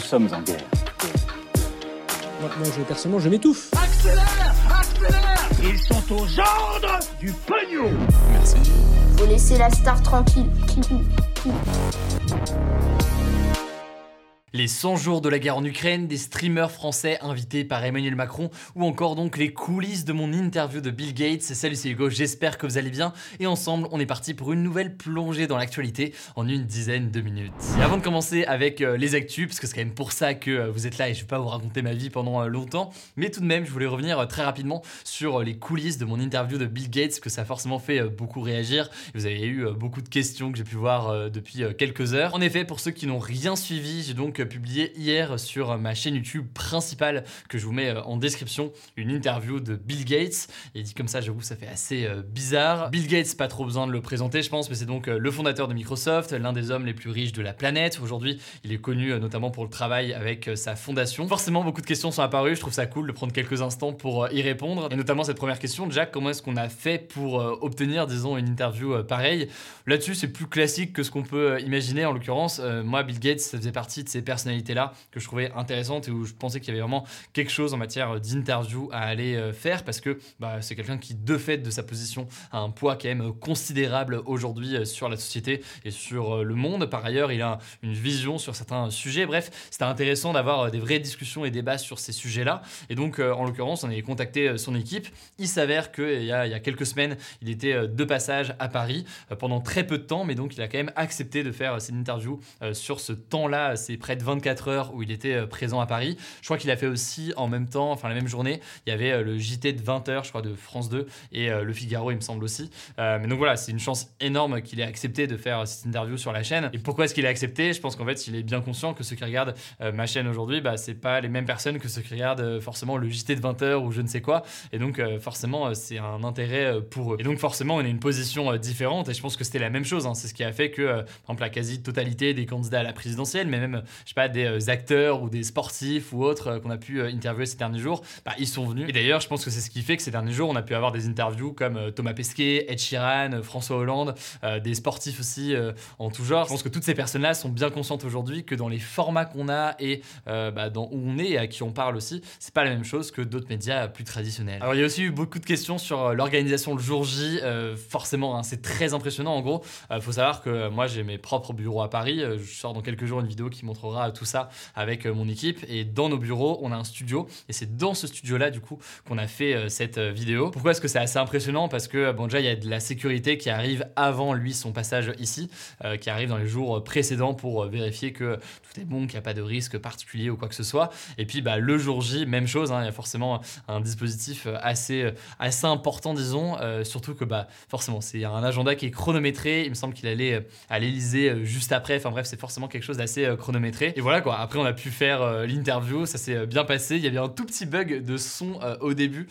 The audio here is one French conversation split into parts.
Nous sommes en guerre. Moi, moi, je, personnellement, je m'étouffe. Accélère Accélère Ils sont aux ordres du pognon Faut laisser la star tranquille. Les 100 jours de la guerre en Ukraine, des streamers français invités par Emmanuel Macron, ou encore donc les coulisses de mon interview de Bill Gates. Salut, c'est Hugo, j'espère que vous allez bien. Et ensemble, on est parti pour une nouvelle plongée dans l'actualité en une dizaine de minutes. Et avant de commencer avec euh, les actus, parce que c'est quand même pour ça que euh, vous êtes là et je vais pas vous raconter ma vie pendant euh, longtemps, mais tout de même, je voulais revenir très rapidement sur les coulisses de mon interview de Bill Gates, que ça a forcément fait beaucoup réagir. Vous avez eu beaucoup de questions que j'ai pu voir depuis quelques heures. En effet, pour ceux qui n'ont rien suivi, j'ai donc publié hier sur ma chaîne YouTube principale que je vous mets euh, en description une interview de Bill Gates. Et dit comme ça, j'avoue, ça fait assez euh, bizarre. Bill Gates, pas trop besoin de le présenter, je pense, mais c'est donc euh, le fondateur de Microsoft, l'un des hommes les plus riches de la planète. Aujourd'hui, il est connu notamment pour le travail avec sa fondation. Forcément, beaucoup de questions sont apparues. Je trouve ça cool de prendre quelques instants pour y répondre. Et notamment cette première question, Jack, comment est-ce qu'on a fait pour obtenir, disons, une interview pareille? Là-dessus, c'est plus classique que ce qu'on peut imaginer. En l'occurrence, moi, Bill Gates, ça faisait partie de ces personnalités-là que je trouvais intéressante et où je pensais qu'il y avait vraiment quelque chose en matière d'interview à aller euh, faire parce que bah, c'est quelqu'un qui, de fait de sa position, a un poids quand même considérable aujourd'hui euh, sur la société et sur euh, le monde. Par ailleurs, il a une vision sur certains sujets. Bref, c'était intéressant d'avoir des vraies discussions et débats sur ces sujets-là. Et donc, en l'occurrence, on avait contacté son équipe. Il s'avère qu'il y, a, il y a quelques semaines, il était de passage à Paris pendant très peu de temps, mais donc il a quand même accepté de faire cette interview sur ce temps-là. C'est près 24 heures où il était euh, présent à Paris. Je crois qu'il a fait aussi en même temps, enfin la même journée, il y avait euh, le JT de 20h, je crois, de France 2 et euh, le Figaro, il me semble aussi. mais donc voilà, c'est une chance énorme qu'il ait accepté de faire cette interview sur la chaîne. Et pourquoi est-ce qu'il a accepté? Je pense qu'en fait, il est bien conscient que ceux qui regardent ma chaîne aujourd'hui, bah, c'est pas les mêmes personnes que ceux qui regardent forcément le JT de 20h ou je ne sais quoi. Et donc forcément, c'est un intérêt pour eux. Et donc forcément, on a une position différente et je pense que c'était la même chose. Hein. C'est ce qui a fait que, par exemple, la quasi-totalité des candidats à la présidentielle, mais même, je sais pas, des acteurs ou des sportifs ou autres euh, qu'on a pu euh, interviewer ces derniers jours, bah, ils sont venus. Et d'ailleurs, je pense que c'est ce qui fait que ces derniers jours, on a pu avoir des interviews comme euh, Thomas Pesquet, Ed Sheeran, François Hollande, des sportifs aussi en tout genre. Je pense que toutes ces personnes-là sont bien conscientes aujourd'hui que dans les formats qu'on a et bah, dans où on est et à qui on parle aussi, c'est pas la même chose que d'autres médias plus traditionnels. Alors il y a aussi eu beaucoup de questions sur l'organisation le jour J. forcément, hein, c'est très impressionnant. En gros, faut savoir que moi j'ai mes propres bureaux à Paris. je sors dans quelques jours une vidéo qui montrera tout ça avec mon équipe. Et dans nos bureaux, on a un studio. Et c'est dans ce studio-là, du coup, qu'on a fait euh, cette euh, vidéo. Pourquoi est-ce que c'est assez impressionnant? Parce que, bon, déjà, il y a de la sécurité qui arrive avant lui, son passage ici, euh, qui arrive dans les jours précédents pour vérifier que tout est bon, qu'il n'y a pas de risque particulier ou quoi que ce soit. Et puis, bah, le jour J, même chose. Hein, il y a forcément un dispositif assez, assez important, disons. surtout que, bah, forcément, c'est un agenda qui est chronométré. Il me semble qu'il allait à l'Elysée juste après. Enfin, bref, c'est forcément quelque chose d'assez chronométré. Et voilà, quoi. Après, on a pu faire euh, l'interview, ça s'est euh, bien passé. Il y avait un tout petit bug de son euh, au début,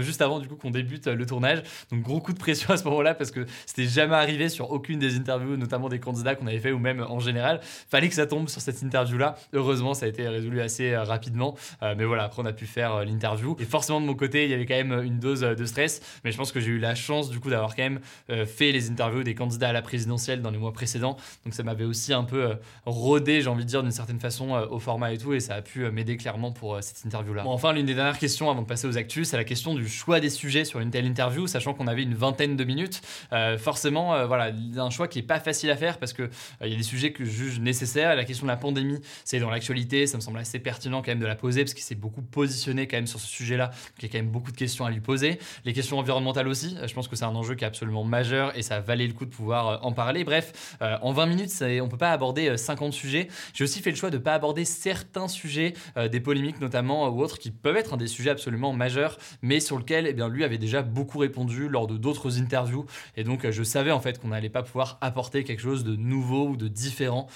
juste avant du coup qu'on débute le tournage. Donc gros coup de pression à ce moment-là parce que c'était jamais arrivé sur aucune des interviews, notamment des candidats qu'on avait fait ou même en général. Fallait que ça tombe sur cette interview-là. Heureusement, ça a été résolu assez rapidement. mais voilà, après on a pu faire l'interview. Et forcément de mon côté, il y avait quand même une dose de stress. Mais je pense que j'ai eu la chance du coup d'avoir quand même fait les interviews des candidats à la présidentielle dans les mois précédents. Donc ça m'avait aussi un peu rodé, j'ai envie dire d'une certaine façon, au format et tout, et ça a pu euh, m'aider clairement pour euh, cette interview-là. Enfin, l'une des dernières questions avant de passer aux actus, c'est la question du choix des sujets sur une telle interview, sachant qu'on avait une vingtaine de minutes. Euh, forcément, voilà, un choix qui est pas facile à faire parce que il y a des sujets que je juge nécessaires. La question de la pandémie, c'est dans l'actualité, ça me semble assez pertinent quand même de la poser parce qu'il s'est beaucoup positionné quand même sur ce sujet-là. Il y a quand même beaucoup de questions à lui poser. Les questions environnementales aussi, je pense que c'est un enjeu qui est absolument majeur et ça valait le coup de pouvoir en parler. Bref, en 20 minutes, on peut pas aborder 50 sujets J'ai aussi fait le choix de ne pas aborder certains sujets, des polémiques notamment ou autres, qui peuvent être des sujets absolument majeurs, mais sur lesquels eh bien, lui avait déjà beaucoup répondu lors de d'autres interviews. Et donc je savais en fait qu'on n'allait pas pouvoir apporter quelque chose de nouveau ou de différent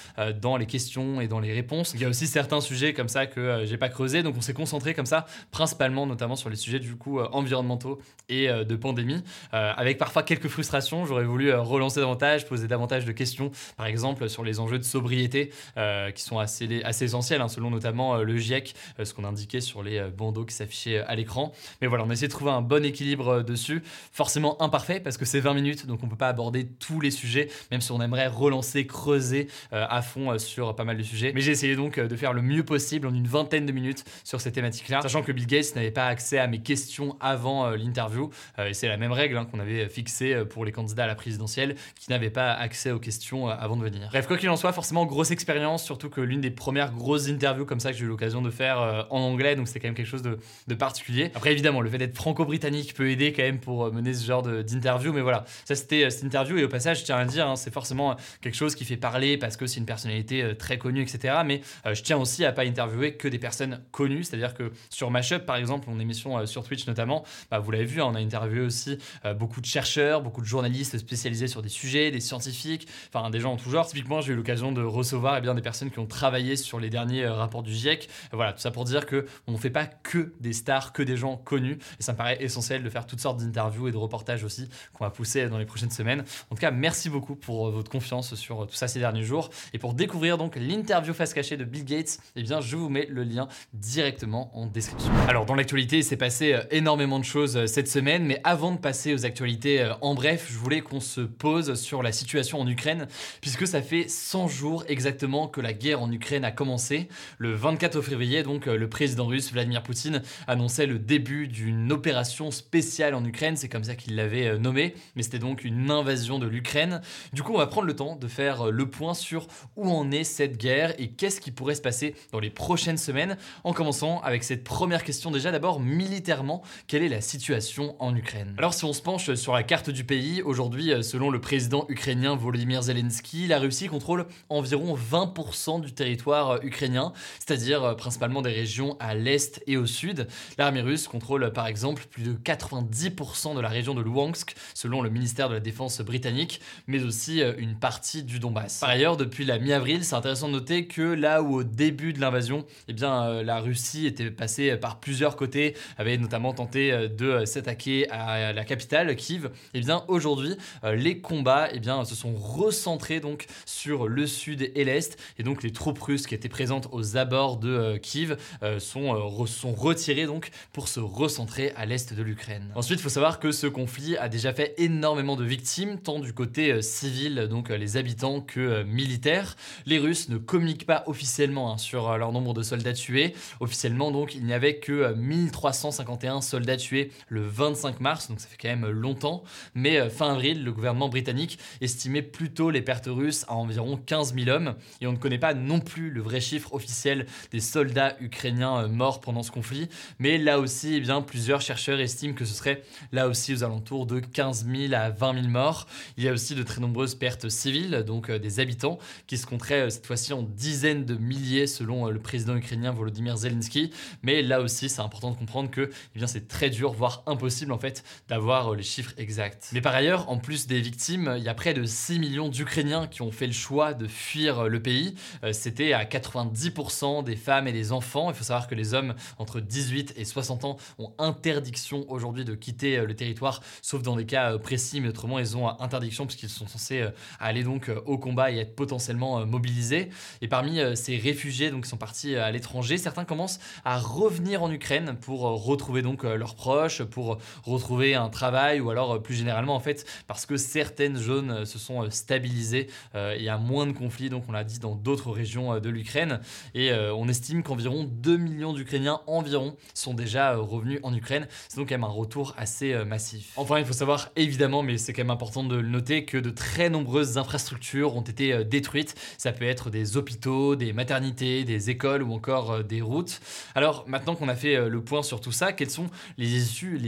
dans les questions et dans les réponses. Il y a aussi certains sujets comme ça que j'ai pas creusé, donc on s'est concentré comme ça, principalement notamment sur les sujets du coup environnementaux et de pandémie, avec parfois quelques frustrations. J'aurais voulu relancer davantage, poser davantage de questions, par exemple sur les enjeux de sobriété euh, qui sont assez, assez essentiels, hein, selon notamment euh, le GIEC, euh, ce qu'on indiquait sur les bandeaux qui s'affichaient à l'écran. Mais voilà, on a essayé de trouver un bon équilibre dessus, forcément imparfait parce que c'est 20 minutes, donc on peut pas aborder tous les sujets, même si on aimerait relancer, creuser à fond sur pas mal de sujets. Mais j'ai essayé donc de faire le mieux possible en une vingtaine de minutes sur ces thématiques-là, sachant que Bill Gates n'avait pas accès à mes questions avant l'interview, et c'est la même règle hein, qu'on avait fixée pour les candidats à la présidentielle qui n'avaient pas accès aux questions avant de venir. Bref, quoi qu'il en soit, forcément grosse expérience, surtout que l'une des premières grosses interviews comme ça que j'ai eu l'occasion de faire euh, en anglais, donc c'est quand même quelque chose de, particulier. Après, évidemment, le fait d'être franco-britannique peut aider quand même pour euh, mener ce genre d'interview, mais voilà, ça c'était euh, cette interview, et au passage, je tiens à dire, hein, c'est forcément quelque chose qui fait parler parce que c'est une personnalité très connue, etc. Mais je tiens aussi à pas interviewer que des personnes connues, c'est-à-dire que sur Mashup, par exemple, mon émission sur Twitch notamment, bah, vous l'avez vu, hein, on a interviewé aussi beaucoup de chercheurs, beaucoup de journalistes spécialisés sur des sujets, des scientifiques, enfin des gens en tout genre. Typiquement, j'ai eu l'occasion de recevoir eh bien, des personnes qui ont travaillé sur les derniers euh, rapports du GIEC. Voilà, tout ça pour dire que on ne fait pas que des stars, que des gens connus. Et ça me paraît essentiel de faire toutes sortes d'interviews et de reportages aussi qu'on va pousser dans les prochaines semaines. En tout cas, merci beaucoup pour euh, votre confiance sur euh, tout ça ces derniers jours. Et pour découvrir donc l'interview face cachée de Bill Gates, eh bien, je vous mets le lien directement en description. Alors, dans l'actualité, il s'est passé énormément de choses cette semaine, mais avant de passer aux actualités en bref, je voulais qu'on se pose sur la situation en Ukraine, puisque ça fait 100 jours exactement que la guerre en Ukraine a commencé. Le 24 février, donc, euh, le président russe Vladimir Poutine annonçait le début d'une opération spéciale en Ukraine, c'est comme ça qu'il l'avait euh, nommé, mais c'était donc une invasion de l'Ukraine. Du coup, on va prendre le temps de faire euh, le point sur où en est cette guerre et qu'est-ce qui pourrait se passer dans les prochaines semaines, en commençant avec cette première question. Déjà d'abord militairement, quelle est la situation en Ukraine? Alors si on se penche sur la carte du pays, aujourd'hui, selon le président ukrainien Volodymyr Zelensky, la Russie contrôle environ 20% du territoire euh, ukrainien, c'est-à-dire euh, principalement des régions à l'est et au sud. L'armée russe contrôle euh, par exemple plus de 90% de la région de Luhansk, selon le ministère de la Défense britannique, mais aussi une partie du Donbass. Par ailleurs, depuis la mi-avril, c'est intéressant de noter que là où au début de l'invasion, eh bien, la Russie était passée par plusieurs côtés, avait notamment tenté de s'attaquer à la capitale, Kiev, eh bien aujourd'hui, les combats eh bien, se sont recentrés donc sur le sud et l'est. Et donc les troupes russes qui étaient présentes aux abords de euh, Kiev euh, sont, euh, sont retirées donc pour se recentrer à l'est de l'Ukraine. Ensuite, il faut savoir que ce conflit a déjà fait énormément de victimes, tant du côté civil, donc les habitants, que militaires. Les Russes ne communiquent pas officiellement hein, sur leur nombre de soldats tués. Officiellement, donc, il n'y avait que 1351 soldats tués le 25 mars, donc ça fait quand même longtemps. Mais fin avril, le gouvernement britannique estimait plutôt les pertes russes à environ 15 15 000 hommes, et on ne connaît pas non plus le vrai chiffre officiel des soldats ukrainiens euh, morts pendant ce conflit, mais là aussi, eh bien, plusieurs chercheurs estiment que ce serait là aussi aux alentours de 15 000 à 20 000 morts. Il y a aussi de très nombreuses pertes civiles, donc euh, des habitants, qui se compteraient euh, cette fois-ci en dizaines de milliers selon le président ukrainien Volodymyr Zelensky, mais là aussi, c'est important de comprendre que eh bien, c'est très dur, voire impossible en fait, d'avoir les chiffres exacts. Mais par ailleurs, en plus des victimes, il y a près de 6 millions d'Ukrainiens qui ont fait le choix de fuir le pays. Euh, c'était à 90% des femmes et des enfants. Il faut savoir que les hommes entre 18 et 60 ans ont interdiction aujourd'hui de quitter euh, le territoire, sauf dans des cas euh, précis, mais autrement ils ont interdiction puisqu'ils sont censés aller donc au combat et être potentiellement mobilisés. Et parmi ces réfugiés donc qui sont partis à l'étranger, certains commencent à revenir en Ukraine pour retrouver donc leurs proches, pour retrouver un travail ou alors plus généralement en fait parce que certaines zones se sont stabilisées, il y a moins de conflit, donc on l'a dit, dans d'autres régions euh, de l'Ukraine. Et euh, on estime qu'environ 2 millions d'Ukrainiens environ sont déjà euh, revenus en Ukraine. C'est donc quand même un retour assez massif. Enfin, il faut savoir évidemment, mais c'est quand même important de le noter, que de très nombreuses infrastructures ont été détruites. Ça peut être des hôpitaux, des maternités, des écoles ou encore des routes. Alors maintenant qu'on a fait le point sur tout ça, quelles sont les issues,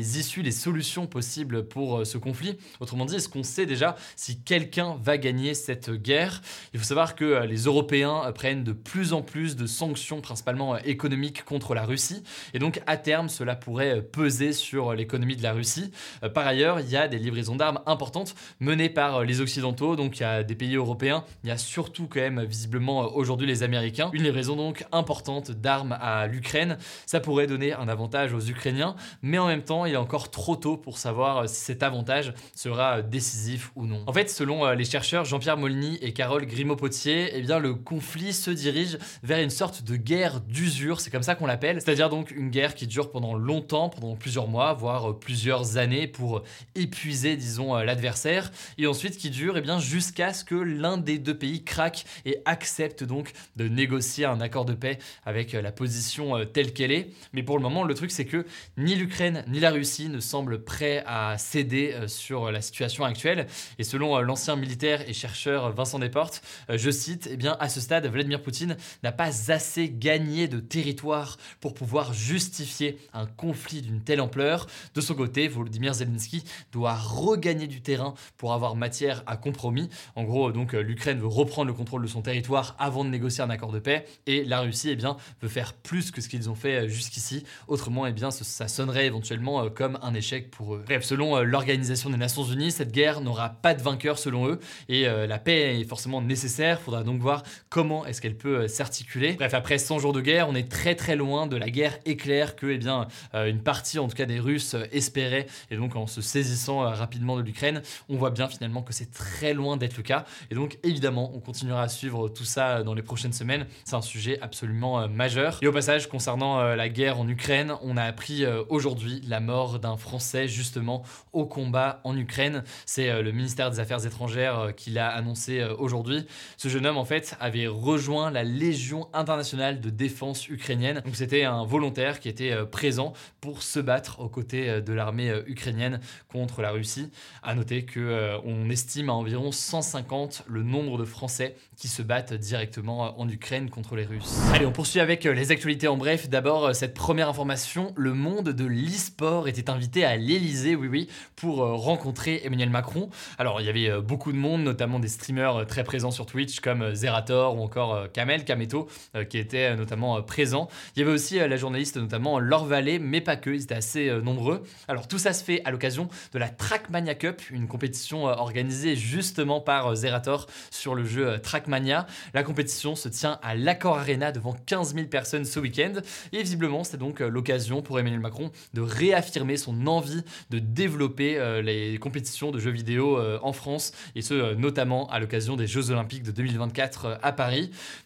les solutions possibles pour ce conflit? Autrement dit, est-ce qu'on sait déjà si quelqu'un va gagner cette guerre? Il faut savoir que les Européens Européens prennent de plus en plus de sanctions, principalement économiques, contre la Russie. Et donc, à terme, cela pourrait peser sur l'économie de la Russie. Par ailleurs, il y a des livraisons d'armes importantes menées par les Occidentaux. Donc, il y a des pays européens. Il y a surtout quand même visiblement aujourd'hui les Américains. Une livraison donc importante d'armes à l'Ukraine. Ça pourrait donner un avantage aux Ukrainiens. Mais en même temps, il est encore trop tôt pour savoir si cet avantage sera décisif ou non. En fait, selon les chercheurs Jean-Pierre Moliny et Carole Grimaud-Potier, eh bien, le conflit se dirige vers une sorte de guerre d'usure. C'est comme ça qu'on l'appelle. C'est-à-dire donc une guerre qui dure pendant longtemps, pendant plusieurs mois, voire plusieurs années pour épuiser, disons, l'adversaire. Et ensuite qui dure eh bien, jusqu'à ce que l'un des deux pays craque et accepte donc de négocier un accord de paix avec la position telle qu'elle est. Mais pour le moment, le truc c'est que ni l'Ukraine ni la Russie ne semblent prêts à céder sur la situation actuelle. Et selon l'ancien militaire et chercheur Vincent Desportes, je cite, eh bien, à ce stade, Vladimir Poutine n'a pas assez gagné de territoire pour pouvoir justifier un conflit d'une telle ampleur. De son côté, Volodymyr Zelensky doit regagner du terrain pour avoir matière à compromis. En gros, donc l'Ukraine veut reprendre le contrôle de son territoire avant de négocier un accord de paix et la Russie, eh bien, veut faire plus que ce qu'ils ont fait jusqu'ici. Autrement, eh bien, ça sonnerait éventuellement comme un échec pour eux. Bref, selon l'Organisation des Nations Unies, cette guerre n'aura pas de vainqueur selon eux et la paix est forcément nécessaire. Faudra donc voir comment est-ce qu'elle peut s'articuler. Bref, après 100 jours de guerre, on est très très loin de la guerre éclair que, eh bien, une partie en tout cas des Russes espéraient et donc en se saisissant rapidement de l'Ukraine, on voit bien finalement que c'est très loin d'être le cas. Et donc évidemment, on continuera à suivre tout ça dans les prochaines semaines. C'est un sujet absolument euh, majeur. Et au passage, concernant euh, la guerre en Ukraine, on a appris euh, aujourd'hui la mort d'un Français justement au combat en Ukraine. C'est le ministère des Affaires étrangères qui l'a annoncé aujourd'hui. Ce jeune homme en fait avait rejoint la Légion internationale de défense ukrainienne. Donc c'était un volontaire qui était présent pour se battre aux côtés de l'armée ukrainienne contre la Russie. À noter que on estime à environ 150 le nombre de Français qui se battent directement en Ukraine contre les Russes. Allez, on poursuit avec euh, les actualités en bref. D'abord, euh, cette première information, le monde de l'e-sport était invité à l'Elysée, oui oui, pour euh, rencontrer Emmanuel Macron. Alors, il y avait beaucoup de monde, notamment des streamers très présents sur Twitch comme Zerator ou encore Kamel, Kameto, qui étaient notamment présents. Il y avait aussi la journaliste notamment Laure Vallée, mais pas que, ils étaient assez nombreux. Alors, tout ça se fait à l'occasion de la Trackmania Cup, une compétition organisée justement par Zerator sur le jeu Trackmania. La compétition se tient à l'Accor Arena devant 15 000 personnes ce week-end. Et visiblement, c'est donc euh, l'occasion pour Emmanuel Macron de réaffirmer son envie de développer euh, les compétitions de jeux vidéo euh, en France, et ce notamment à l'occasion des Jeux Olympiques de 2024 à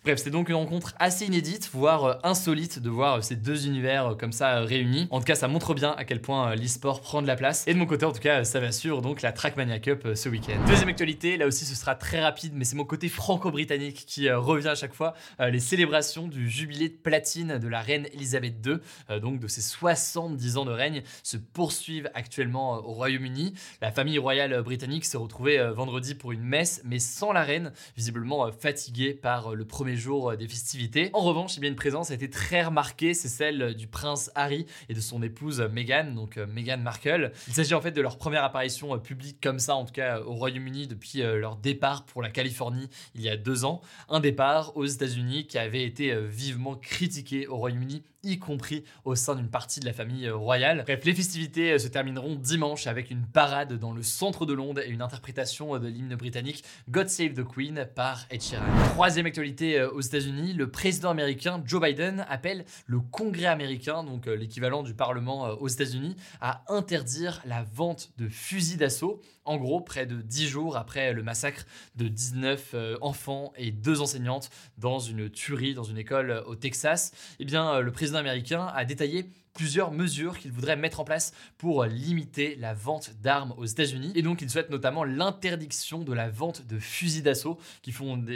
Bref, c'est donc une rencontre assez inédite, voire insolite de voir ces deux univers comme ça réunis. En tout cas, ça montre bien à quel point l'e-sport prend de la place. Et de mon côté, en tout cas, ça m'assure donc la Trackmania Cup ce week-end. Deuxième actualité, là aussi ce sera très rapide, mais c'est mon côté franco-britannique qui revient à chaque fois. les célébrations du jubilé de platine de la reine Elisabeth II, euh, donc de ses 70 ans de règne, se poursuivent actuellement euh, au Royaume-Uni. La famille royale britannique s'est retrouvée euh, vendredi pour une messe, mais sans la reine, visiblement fatiguée par le premier jour des festivités. En revanche, eh bien, une présence a été très remarquée, c'est celle du prince Harry et de son épouse Meghan, donc Meghan Markle. Il s'agit en fait de leur première apparition publique comme ça, en tout cas au Royaume-Uni depuis leur départ pour la Californie il y a deux ans. Un départ aux États-Unis qui avait été vivement critiqué au Royaume-Uni y compris au sein d'une partie de la famille euh, royale. Bref, les festivités euh, se termineront dimanche avec une parade dans le centre de Londres et une interprétation euh, de l'hymne britannique God Save the Queen par Ed Sheeran. Troisième actualité aux États-Unis, le président américain Joe Biden appelle le Congrès américain, donc l'équivalent du Parlement aux États-Unis, à interdire la vente de fusils d'assaut. En gros, près de 10 jours après le massacre de 19 enfants et deux enseignantes dans une tuerie dans une école au Texas, eh bien, le président américain a détaillé plusieurs mesures qu'il voudrait mettre en place pour limiter la vente d'armes aux États-Unis. Et donc, il souhaite notamment l'interdiction de la vente de fusils d'assaut, qui,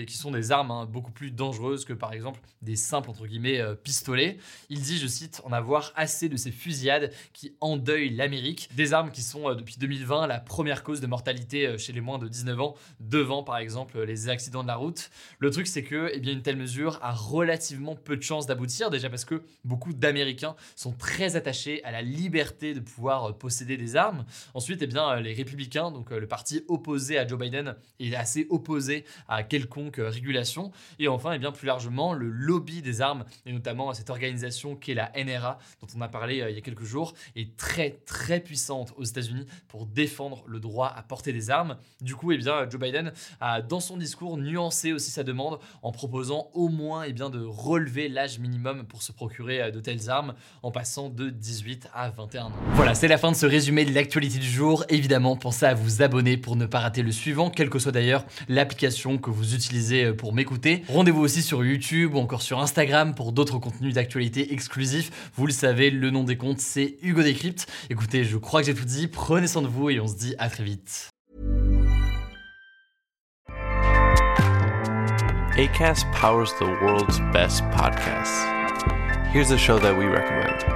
qui sont des armes hein, beaucoup plus dangereuses que par exemple des simples entre guillemets euh, pistolets. Il dit, je cite, en avoir assez de ces fusillades qui endeuillent l'Amérique. Des armes qui sont euh, depuis 2020 la première cause de mortalité chez les moins de 19 ans, devant par exemple les accidents de la route. Le truc, c'est que eh bien, une telle mesure a relativement peu de chances d'aboutir, déjà parce que beaucoup d'Américains sont attachés à la liberté de pouvoir posséder des armes. Ensuite, eh bien, les républicains, donc le parti opposé à Joe Biden, est assez opposé à quelconque régulation. Et enfin, eh bien, plus largement, le lobby des armes, et notamment cette organisation qui est la NRA, dont on a parlé euh, il y a quelques jours, est très très puissante aux États-Unis pour défendre le droit à porter des armes. Du coup, eh bien, Joe Biden a dans son discours nuancé aussi sa demande en proposant au moins eh bien, de relever l'âge minimum pour se procurer euh, de telles armes en passant de 18 à 21 ans. Voilà, c'est la fin de ce résumé de l'actualité du jour. Évidemment, pensez à vous abonner pour ne pas rater le suivant, quelle que soit d'ailleurs l'application que vous utilisez euh, pour m'écouter. Rendez-vous aussi sur YouTube ou encore sur Instagram pour d'autres contenus d'actualité exclusifs. Vous le savez, le nom des comptes, c'est Hugo Décrypte. Écoutez, je crois que j'ai tout dit. Prenez soin de vous et on se dit à très vite. ACAST powers the world's best podcasts. Here's a show that we recommend.